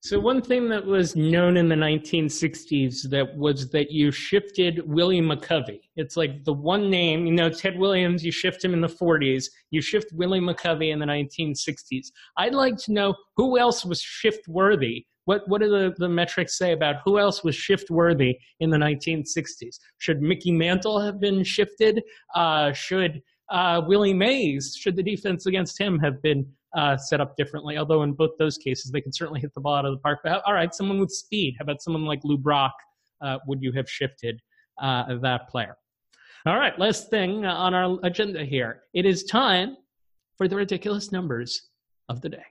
So one thing that was known in the 1960s that was that you shifted Willie McCovey. It's like the one name, you know, Ted Williams, you shift him in the 40s, you shift Willie McCovey in the 1960s. I'd like to know who else was shift worthy What what do the, the metrics say about who else was shift worthy in the 1960s? Should Mickey Mantle have been shifted? Uh, should uh, Willie Mays, should the defense against him have been uh, set up differently? Although in both those cases, they can certainly hit the ball out of the park. But all right, someone with speed. How about someone like Lou Brock? Uh, would you have shifted uh, that player? All right, last thing on our agenda here. It is time for the ridiculous numbers of the day.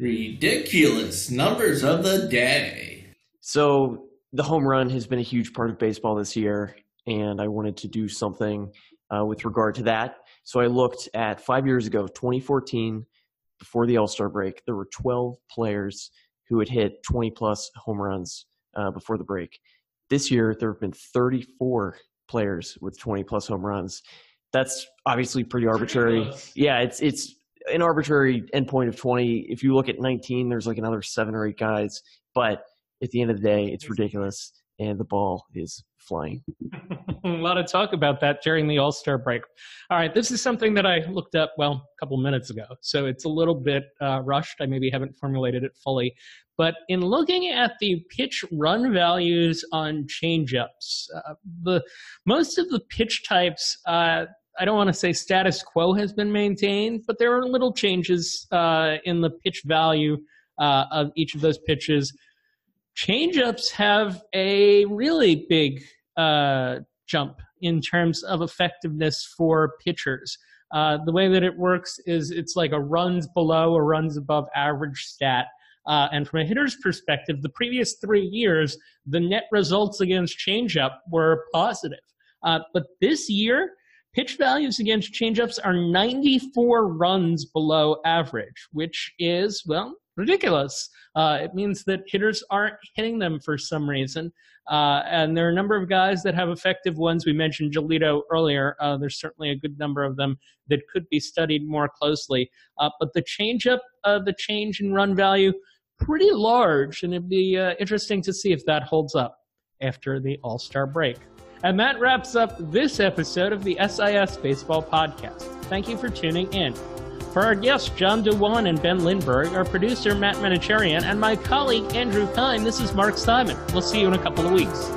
Ridiculous numbers of the day. So the home run has been a huge part of baseball this year, and I wanted to do something uh, with regard to that. So I looked at five years ago, 2014, before the All Star break, there were 12 players who had hit 20 plus home runs uh, before the break. This year, there have been 34 players with 20 plus home runs. That's obviously pretty arbitrary. Yeah, it's it's an arbitrary endpoint of 20. If you look at 19, there's like another seven or eight guys. But at the end of the day, it's ridiculous, and the ball is flying. a lot of talk about that during the All Star break. All right, this is something that I looked up, well, a couple minutes ago. So it's a little bit uh, rushed. I maybe haven't formulated it fully. But in looking at the pitch run values on changeups, uh, the most of the pitch types, uh, I don't want to say status quo has been maintained, but there are little changes uh, in the pitch value uh, of each of those pitches. Changeups have a really big uh, jump in terms of effectiveness for pitchers. Uh, the way that it works is it's like a runs below or runs above average stat. Uh, and from a hitter's perspective, the previous three years, the net results against changeup were positive. Uh, but this year, pitch values against changeups are 94 runs below average, which is, well, ridiculous. Uh, it means that hitters aren't hitting them for some reason. Uh, and there are a number of guys that have effective ones. We mentioned Giolito earlier. Uh, there's certainly a good number of them that could be studied more closely. Uh, but the change up, uh, the change in run value, pretty large. And it'd be uh, interesting to see if that holds up after the All Star break. And that wraps up this episode of the SIS Baseball Podcast. Thank you for tuning in. For our guests, John Dewan and Ben Lindbergh, our producer, Matt Manicherian, and my colleague, Andrew Kine, this is Mark Simon. We'll see you in a couple of weeks.